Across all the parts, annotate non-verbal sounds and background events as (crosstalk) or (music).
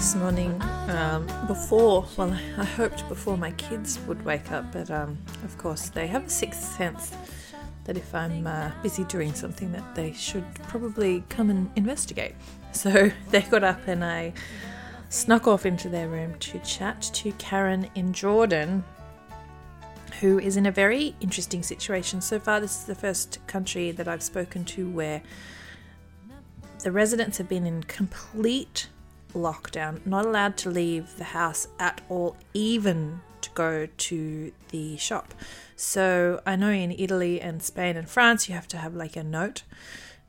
This morning um, before, well, I hoped before my kids would wake up, but um, of course they have a sixth sense that if I'm uh, busy doing something that they should probably come and investigate. So (laughs) they got up and I snuck off into their room to chat to Karen in Jordan, who is in a very interesting situation. So far, this is the first country that I've spoken to where the residents have been in complete lockdown, not allowed to leave the house at all, even to go to the shop. So I know in Italy and Spain and France, you have to have like a note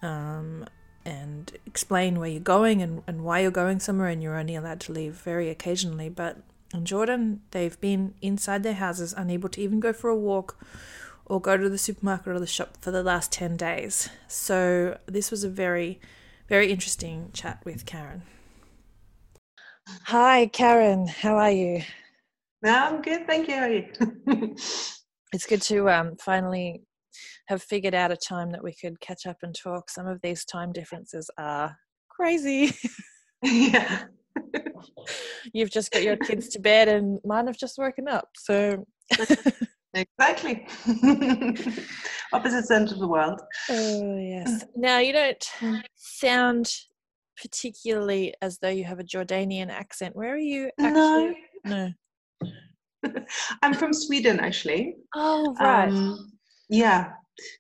um, and explain where you're going and, and why you're going somewhere, and you're only allowed to leave very occasionally. But in Jordan, they've been inside their houses, unable to even go for a walk or go to the supermarket or the shop for the last 10 days. So this was a very, very interesting chat with Karen. Hi, Karen. How are you? No, I'm good, thank you. How are you? (laughs) it's good to um, finally have figured out a time that we could catch up and talk. Some of these time differences are crazy. yeah. (laughs) You've just got your kids to bed, and mine have just woken up. So. (laughs) exactly. Opposite ends of the world. Oh, yes. (sighs) Now, you don't sound particularly as though you have a Jordanian accent. Where are you actually? No. (laughs) no. I'm from Sweden, actually. Oh, right. Um, yeah,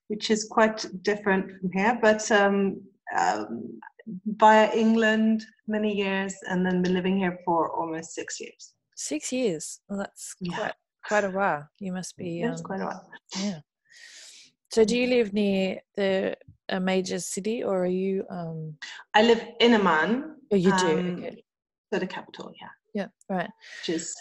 which is quite different from here, but um, um, via England many years, and then been living here for almost six years. Six years. Well, that's yeah. quite quite a while. You must be. That's um, quite a while. Yeah. So, do you live near the a major city, or are you? Um... I live in Amman. Oh, you do. Um, okay. So the capital, yeah. Yeah. Right. Which is.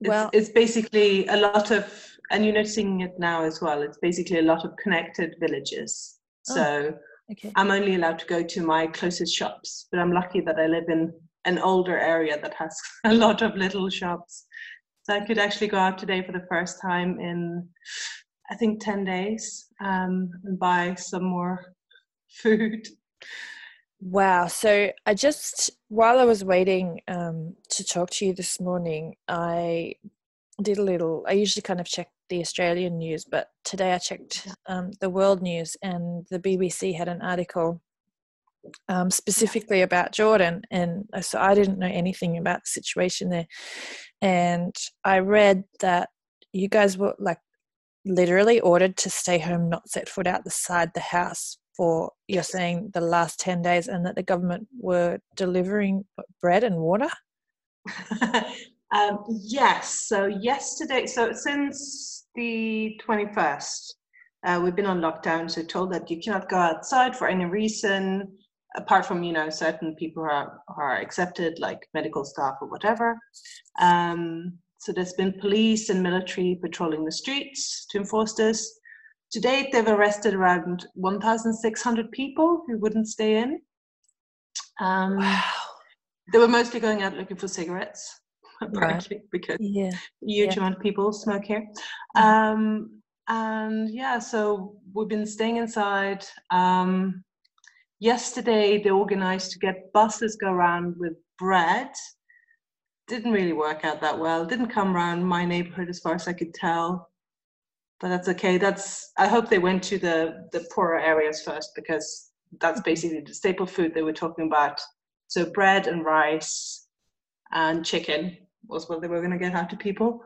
well, it's basically a lot of, and you're noticing it now as well. It's basically a lot of connected villages. Oh, so okay. I'm only allowed to go to my closest shops, but I'm lucky that I live in an older area that has (laughs) a lot of little shops. So I could actually go out today for the first time in I think 10 days um, and buy some more food. Wow. So I just, while I was waiting um, to talk to you this morning, I did a little, I usually kind of check the Australian news, but today I checked um, the world news and the BBC had an article um, specifically about Jordan. And so I didn't know anything about the situation there. And I read that you guys were like literally ordered to stay home, not set foot outside the house for you're saying the last 10 days, and that the government were delivering bread and water? (laughs) um, yes. So, yesterday, so since the 21st, uh, we've been on lockdown, so told that you cannot go outside for any reason apart from you know certain people are, are accepted like medical staff or whatever um, so there's been police and military patrolling the streets to enforce this. To date, they've arrested around 1,600 people who wouldn't stay in. Um, wow. They were mostly going out looking for cigarettes, (laughs) apparently, right. because yeah. huge yeah. amount of people smoke here. Mm-hmm. Um, and yeah, so we've been staying inside. Um, yesterday, they organized to get buses go around with bread didn't really work out that well. Didn't come around my neighborhood as far as I could tell. But that's okay. That's I hope they went to the the poorer areas first because that's basically the staple food they were talking about. So bread and rice and chicken was what they were going to get out to people.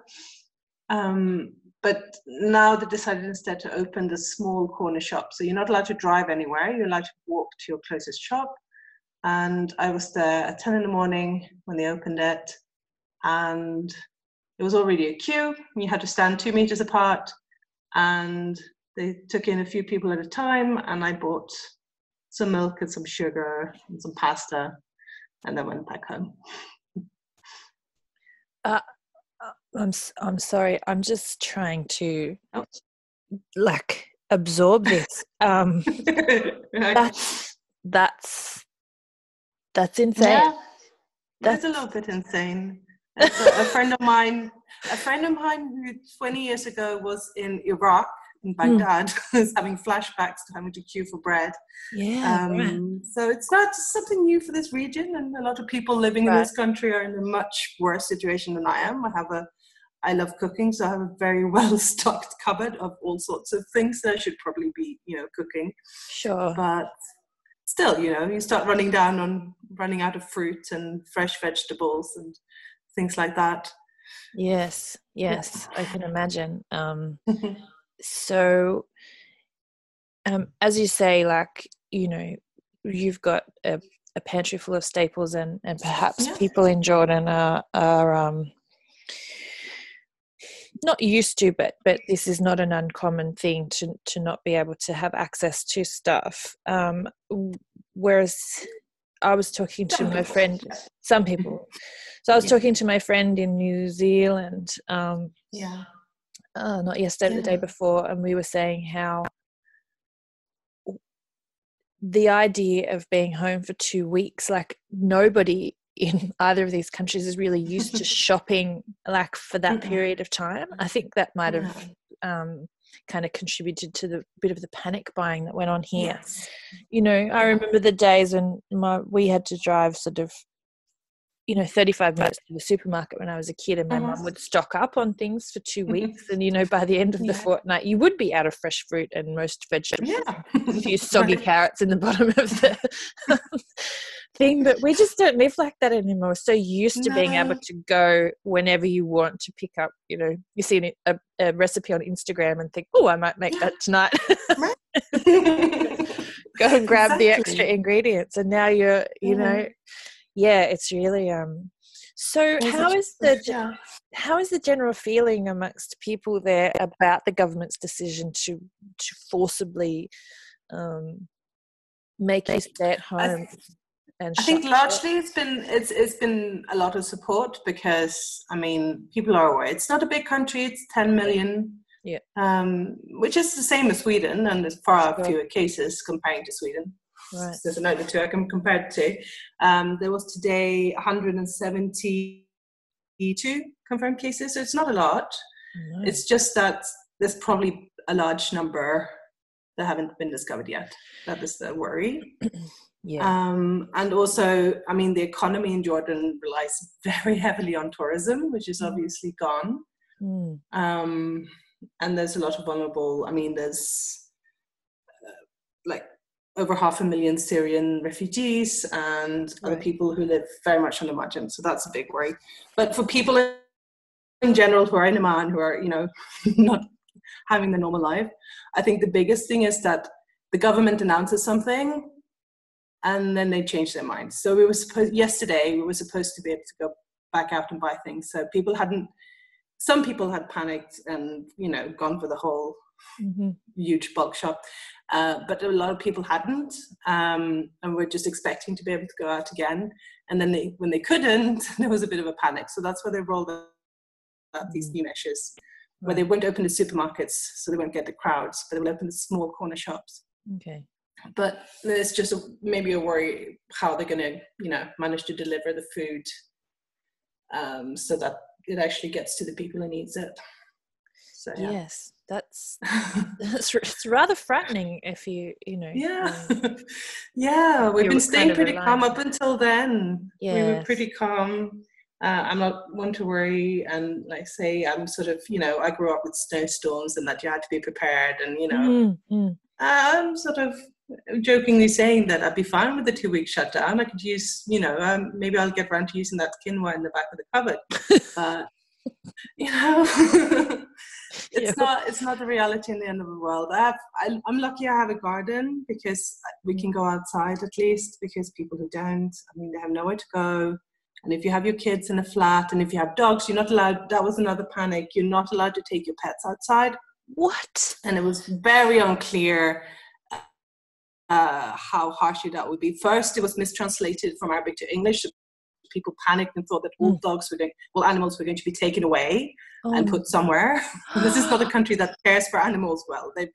Um, but now they decided instead to open the small corner shop. So you're not allowed to drive anywhere. You're allowed to walk to your closest shop. And I was there at 10 in the morning when they opened it and it was already a queue. You had to stand two meters apart, and they took in a few people at a time. And I bought some milk and some sugar and some pasta, and then went back home. Uh, uh I'm I'm sorry. I'm just trying to oh. like absorb this. Um, (laughs) that's that's that's insane. Yeah, that's a little bit insane a friend of mine, a friend of mine who 20 years ago was in Iraq in Baghdad (laughs) mm. is having flashbacks to having to queue for bread. Yeah. Um, right. So it's not something new for this region, and a lot of people living right. in this country are in a much worse situation than I am. I have a I love cooking, so I have a very (laughs) well stocked cupboard of all sorts of things that I should probably be, you know, cooking. Sure. But still, you know, you start running down on running out of fruit and fresh vegetables and things like that. Yes, yes, I can imagine. Um, (laughs) so, um, as you say, like you know, you've got a, a pantry full of staples, and and perhaps yeah. people in Jordan are are um, not used to, but but this is not an uncommon thing to to not be able to have access to stuff. Um, whereas I was talking to my friend, some people. So I was yeah. talking to my friend in New Zealand. Um, yeah. Uh, not yesterday, yeah. the day before, and we were saying how the idea of being home for two weeks, like nobody in (laughs) either of these countries is really used to (laughs) shopping like for that period of time. I think that might have um, kind of contributed to the bit of the panic buying that went on here. Yes. You know, I remember the days when my, we had to drive sort of you know 35 minutes to the supermarket when i was a kid and my mum uh-huh. would stock up on things for two mm-hmm. weeks and you know by the end of the yeah. fortnight you would be out of fresh fruit and most vegetables yeah. (laughs) a few (laughs) soggy carrots in the bottom of the (laughs) thing but we just don't live like that anymore we're so used to no. being able to go whenever you want to pick up you know you see a, a recipe on instagram and think oh i might make that tonight (laughs) go and grab exactly. the extra ingredients and now you're you mm-hmm. know yeah it's really um so how is the yeah. how is the general feeling amongst people there about the government's decision to to forcibly um, make you stay at home? I, I think largely it's been it's it's been a lot of support because I mean people are aware it's not a big country it's 10 million yeah um, which is the same as Sweden and there's far fewer cases comparing to Sweden Right. There's another two I can compare it to. Um, there was today 172 confirmed cases, so it's not a lot. It's just that there's probably a large number that haven't been discovered yet. That is the worry. (clears throat) yeah. Um, and also, I mean, the economy in Jordan relies very heavily on tourism, which is mm. obviously gone. Mm. Um, and there's a lot of vulnerable. I mean, there's uh, like over half a million Syrian refugees and right. other people who live very much on the margin. So that's a big worry. But for people in general who are in Amman, who are, you know, (laughs) not having the normal life, I think the biggest thing is that the government announces something and then they changed their minds. So we were supposed, yesterday, we were supposed to be able to go back out and buy things. So people hadn't, some people had panicked and, you know, gone for the whole mm-hmm. huge bulk shop. Uh, but a lot of people hadn't, um, and were just expecting to be able to go out again. And then they, when they couldn't, (laughs) there was a bit of a panic. So that's why they rolled out these mm. new measures, where they won't open the supermarkets, so they won't get the crowds, but they will open the small corner shops. Okay. But there's just a, maybe a worry how they're going to, you know, manage to deliver the food um, so that it actually gets to the people who needs it. So, yeah. Yes, that's (laughs) that's it's rather frightening if you you know. Yeah, um, (laughs) yeah. We've been staying pretty calm up until then. Yeah, we were pretty calm. Uh, I'm not one to worry, and like say, I'm sort of you know I grew up with snowstorms and that you had to be prepared, and you know mm-hmm. I'm sort of jokingly saying that I'd be fine with the two week shutdown. I could use, you know, um, maybe I'll get around to using that quinoa in the back of the cupboard. (laughs) uh, you know (laughs) it's yeah. not it's not the reality in the end of the world I have, I, i'm lucky i have a garden because we can go outside at least because people who don't i mean they have nowhere to go and if you have your kids in a flat and if you have dogs you're not allowed that was another panic you're not allowed to take your pets outside what and it was very unclear uh, how harshly that would be first it was mistranslated from arabic to english people panicked and thought that all mm. dogs were going, all animals were going to be taken away oh. and put somewhere. (gasps) this is not a country that cares for animals well. They've,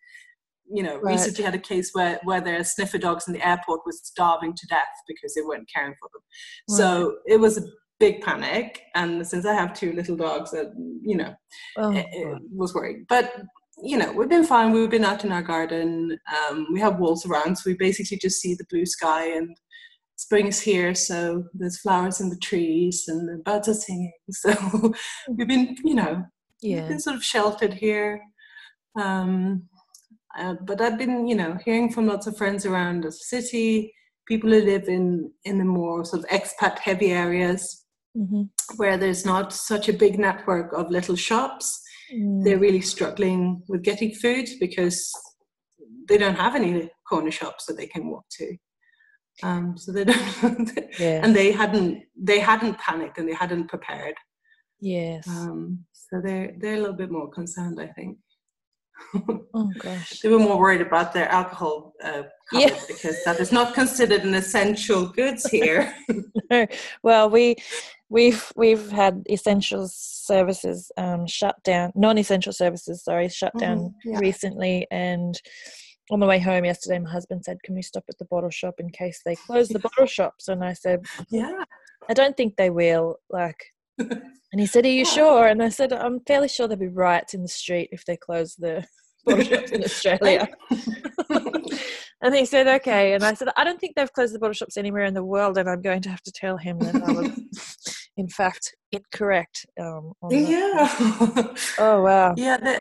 you know, right. recently had a case where where their sniffer dogs in the airport was starving to death because they weren't caring for them. Right. So it was a big panic, and since I have two little dogs, that you know, oh, it, it was worried. But you know, we've been fine. We've been out in our garden. Um, we have walls around, so we basically just see the blue sky and spring is here. So there's flowers in the trees and the birds are singing. (laughs) So we've been, you know, Yeah. we've been sort of sheltered here. Um, uh, but I've been, you know, hearing from lots of friends around the city, people who live in in the more sort of expat heavy areas hmm where there's not such a big network of little shops Mm. they're really struggling with getting food because they don't have any corner shops that they can walk to. Um, so they don't, (laughs) Yeah. and they hadn't they hadn't panicked and they hadn't prepared. Yes. Um, so they're they're a little bit more concerned, I think. (laughs) oh gosh. they were more worried about their alcohol uh, Yeah. because that is not considered an essential goods here. (laughs) well, we we've we've had essential services um, shut down, non-essential services, sorry, shut down Mhm, yeah. recently. And on the way home yesterday, my husband said, "Can we stop at the bottle shop in case they close the bottle shops?" And I said, yeah. "I don't think they will." Like, (laughs) and he said, "Are you sure?" And I said, "I'm fairly sure there'll be riots in the street if they close the (laughs) bottle shops in Australia." (laughs) And he said, okay. And I said, I don't think they've closed the bottle shops anywhere in the world. And I'm going to have to tell him that I was, in fact, incorrect. Um, yeah. (laughs) Oh, wow. Yeah, they,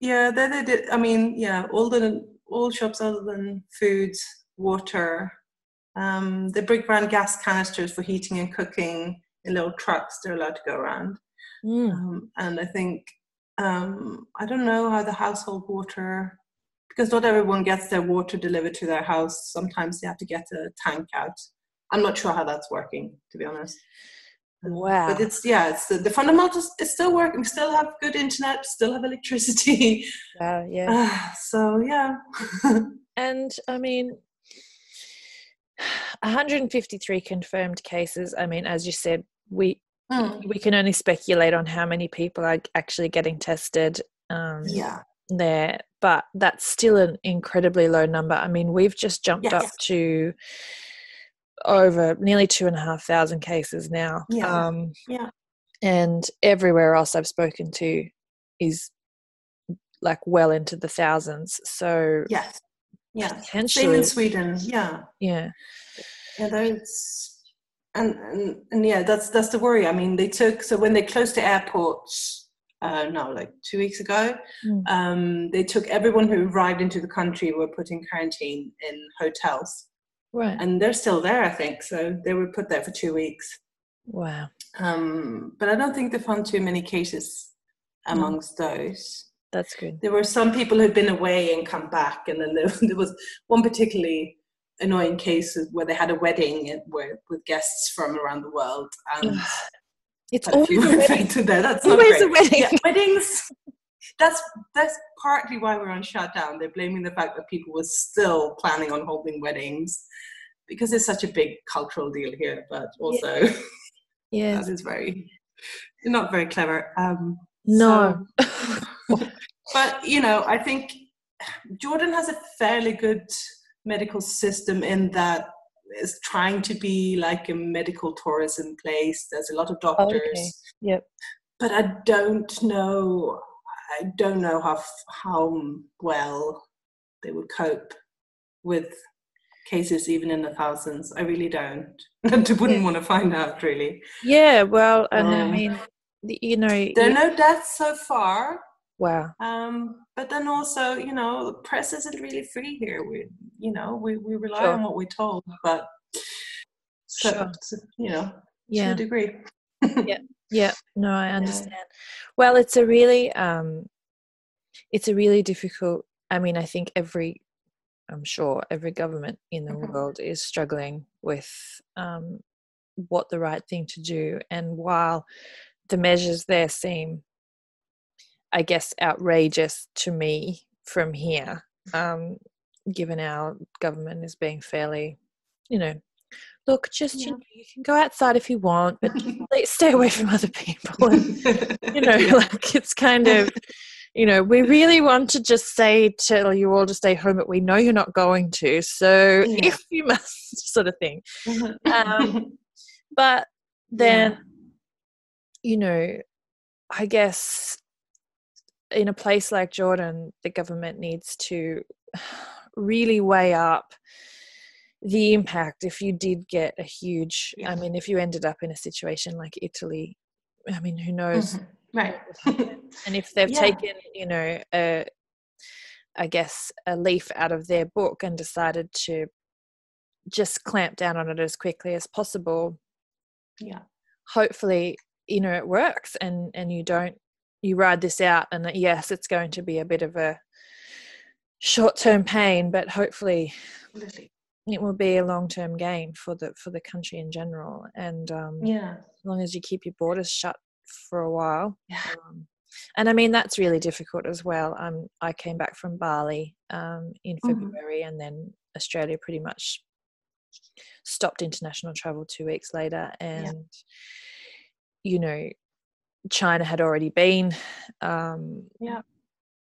yeah, they, they did. I mean, yeah, all the all shops other than food, water, um, they bring around gas canisters for heating and cooking in little trucks. They're allowed to go around, Mm. um, and I think um, I don't know how the household water because not everyone gets their water delivered to their house. Sometimes they have to get a tank out. I'm not sure how that's working, to be honest. Wow. But it's yeah, it's the, the fundamentals. It's still working. We still have good internet. Still have electricity. Wow, yeah. Ah, so yeah. (laughs) And I mean, 153 confirmed cases. I mean, as you said, we Mm, we can only speculate on how many people are actually getting tested um, yeah. there, but that's still an incredibly low number. I mean, we've just jumped Yes. up to over nearly two and a half thousand cases now. Yeah. Um, Yeah. and everywhere else I've spoken to is like well into the thousands. So Yes. Yeah. Same in Sweden. Yeah. yeah, Yeah. There's and, and and yeah, that's that's the worry. I mean, they took so when they closed the airports. Uh, no, like two weeks ago, Mm. um, they took everyone who arrived into the country were put in quarantine in hotels, right. and they're still there, I think. So they were put there for two weeks. Wow, Um, but I don't think they found too many cases amongst those. that's good. There were some people who'd been away and come back, and then there, (laughs) there was one particularly annoying case where they had a wedding and- where, with guests from around the world, and (sighs) It's always a (laughs) wedding. there. That's not Always a wedding. Yeah, weddings. (laughs) That's that's partly why we're on shutdown. They're blaming the fact that people were still planning on holding weddings because it's such a big cultural deal here, but also (laughs) Yeah, that is very not very clever. Um, no. (laughs) but you know, I think Jordan has a fairly good medical system in that it's trying to be like a medical tourism place. There's a lot of doctors, okay. Yep. but I don't know. I don't know how how well they would cope with cases even in the thousands. I really don't. (laughs) I wouldn't want to find out really. Yeah, well, and I Um, mean, the- you know, There are no deaths so far. wow. Um, but then also, you know, the press isn't really free here. We, you know, we, we rely Sure. on what we're told, but so, Sure. you know, yeah. to a degree. (laughs) Yeah, no, I understand. Well, it's a really um it's a really difficult I mean, I think every I'm sure every government in the Mhm. world is struggling with um what the right thing to do and while the measures there seem I guess outrageous to me from here um given our government is being fairly you know look just you, know, you can go outside if you want but (laughs) stay away from other people. And you know like it's kind of you know we really want to just say tell you all to stay home but we know you're not going to so Yeah. if you must (laughs) sort of thing. Um, um, (laughs) but then you know i guess in a place like Jordan, the government needs to (sighs) really weigh up the impact if you did get a huge i mean if you ended up in a situation like italy i mean who knows mm-hmm. right. (laughs) and if they've yeah. taken you know a i guess a leaf out of their book and decided to just clamp down on it as quickly as possible yeah. hopefully you know it works and and you don't you ride this out and yes it's going to be a bit of a short term pain but hopefully it will be a long term gain for the for the country in general and um yeah as long as you keep your borders shut for a while yeah. Um, and I mean that's really difficult as well. Um, I came back from Bali um, in mm-hmm. February, mm-hmm. and then Australia pretty much stopped international travel two weeks later, and yeah. you know China had already been um, yeah.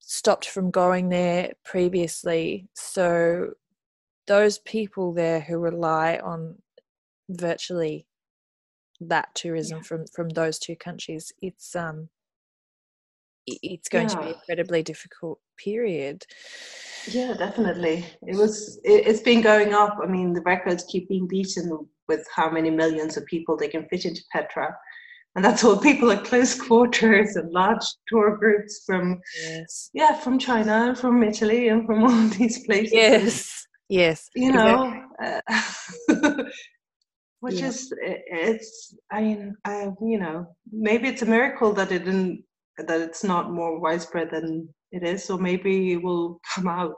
stopped from going there previously. So those people there who rely on virtually that tourism yeah. from from those two countries, it's um it's going yeah. to be an incredibly difficult period. Yeah, definitely. It was. It, it's been going up. I mean, the records keep being beaten with how many millions of people they can fit into Petra and that's all people at close (laughs) quarters and large tour groups from yes. yeah from china from italy and from (laughs) all these places yes yes you know uh, (laughs) which yeah. is it's i mean i you know maybe it's a miracle that it didn't that it's not more widespread than it is or maybe it will come out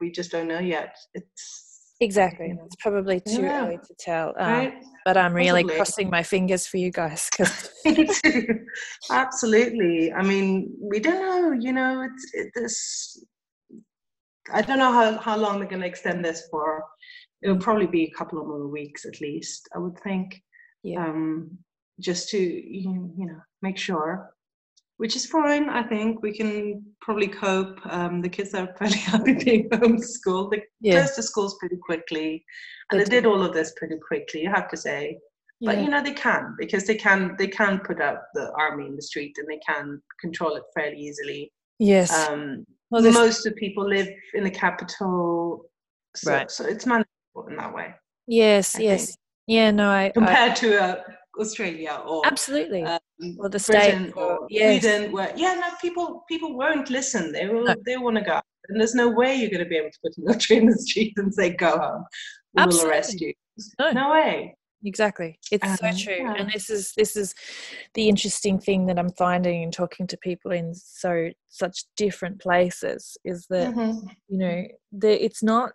we just don't know yet it's Exactly. It's probably too yeah. early to tell. Um, right? But I'm really crossing my fingers for you guys. Cause (laughs) Absolutely. I mean, we don't know. You know, it's it, this. I don't know how, how long they're going to extend this for. It'll probably be a couple of more weeks at least, I would think. Yeah. Um, just to you know make sure which is fine. I think we can probably cope. Um, the kids are fairly (laughs) happy being homeschooled. They yeah. closed the schools pretty quickly, and they, they did all of this pretty quickly. You have to say, yeah. but you know they can because they can they can put out the army in the street and they can control it fairly easily. Yes. Um, well, most of people live in the capital, so, right. so it's manageable in that way. Yes. I yes. Think. Yeah. No. I compared I, to a Australia or absolutely um, or the state or yes. Sweden where yeah no people people won't listen they will no. they want to go and there's no way you're going to be able to put a military in (laughs) the street and say go home we absolutely. will arrest you no, no way exactly it's um, so true yeah. and this is this is the interesting thing that i'm finding in talking to people in so such different places is that mm-hmm. you know that it's not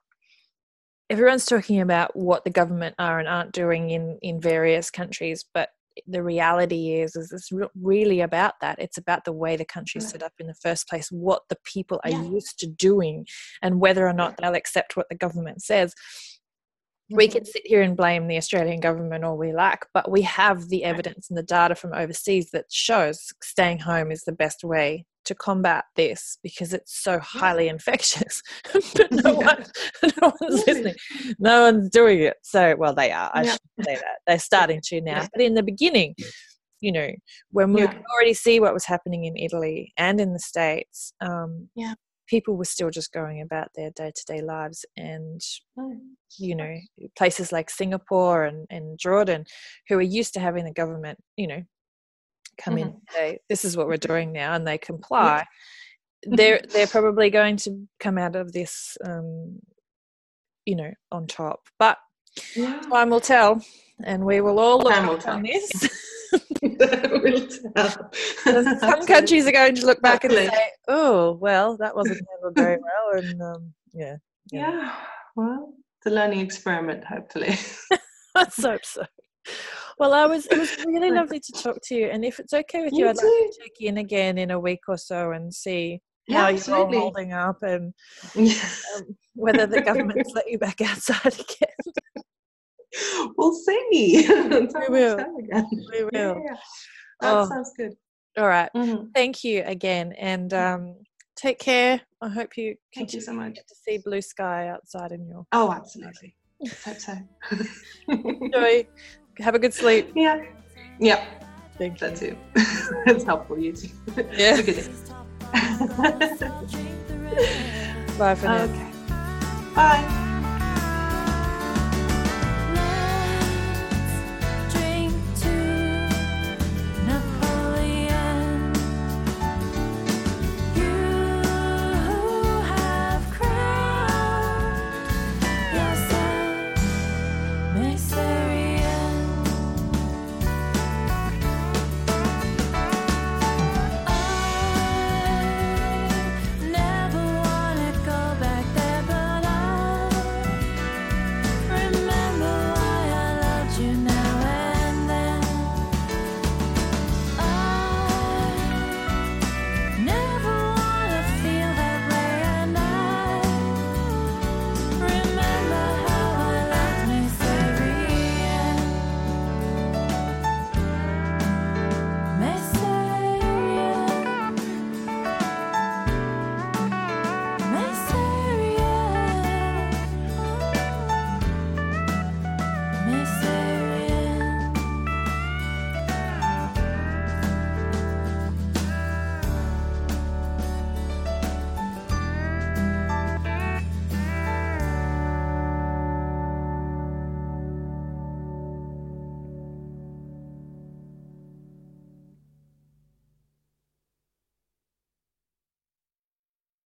everyone's talking about what the government are and aren't doing in in various countries but the reality is is it's really about that it's about the way the country's set up in the first place what the people are yeah. used to doing and whether or not they'll accept what the government says we can sit here and blame the Australian government all we like, but we have the evidence and the data from overseas that shows staying home is the best way to combat this because it's so highly (laughs) infectious. (laughs) but no, one, (laughs) no one's listening. No one's doing it. So, well, they are. I yeah. should say that. They're starting to now. Yeah. But in the beginning, you know, when we yeah. could already see what was happening in Italy and in the States, um, yeah. people were still just going about their day to day lives. And, oh. You know, places like Singapore and, and Jordan, who are used to having the government, you know, come mm-hmm. in and say this is what we're doing now and they comply. (laughs) They're they're probably going to come out of this um, you know on top. But yeah. time will tell and we will all look back on this. (laughs) (laughs) Some countries are going to look back and say oh well that wasn't handled very well and um, yeah, yeah. Yeah. Well it's a learning experiment hopefully (laughs) let's hope so well, I was. It was really lovely to talk to you. And if it's okay with you, you I'd too. like to check in again in a week or so and see yeah, how absolutely. you're all holding up and um, whether the government's (laughs) let you back outside (laughs) again. We'll see. we will. We will. Yeah, yeah. That oh. sounds good. All right. mm-hmm. Thank you again, and mm. um, take care. I hope you thank you so much to see blue sky outside in your. Oh, absolutely. Hope so. (laughs) Enjoy. Have a good sleep. (laughs) Yeah. Yeah. Thank that too. (laughs) That's helpful. You too. Yeah. Bye for now. Okay. Bye.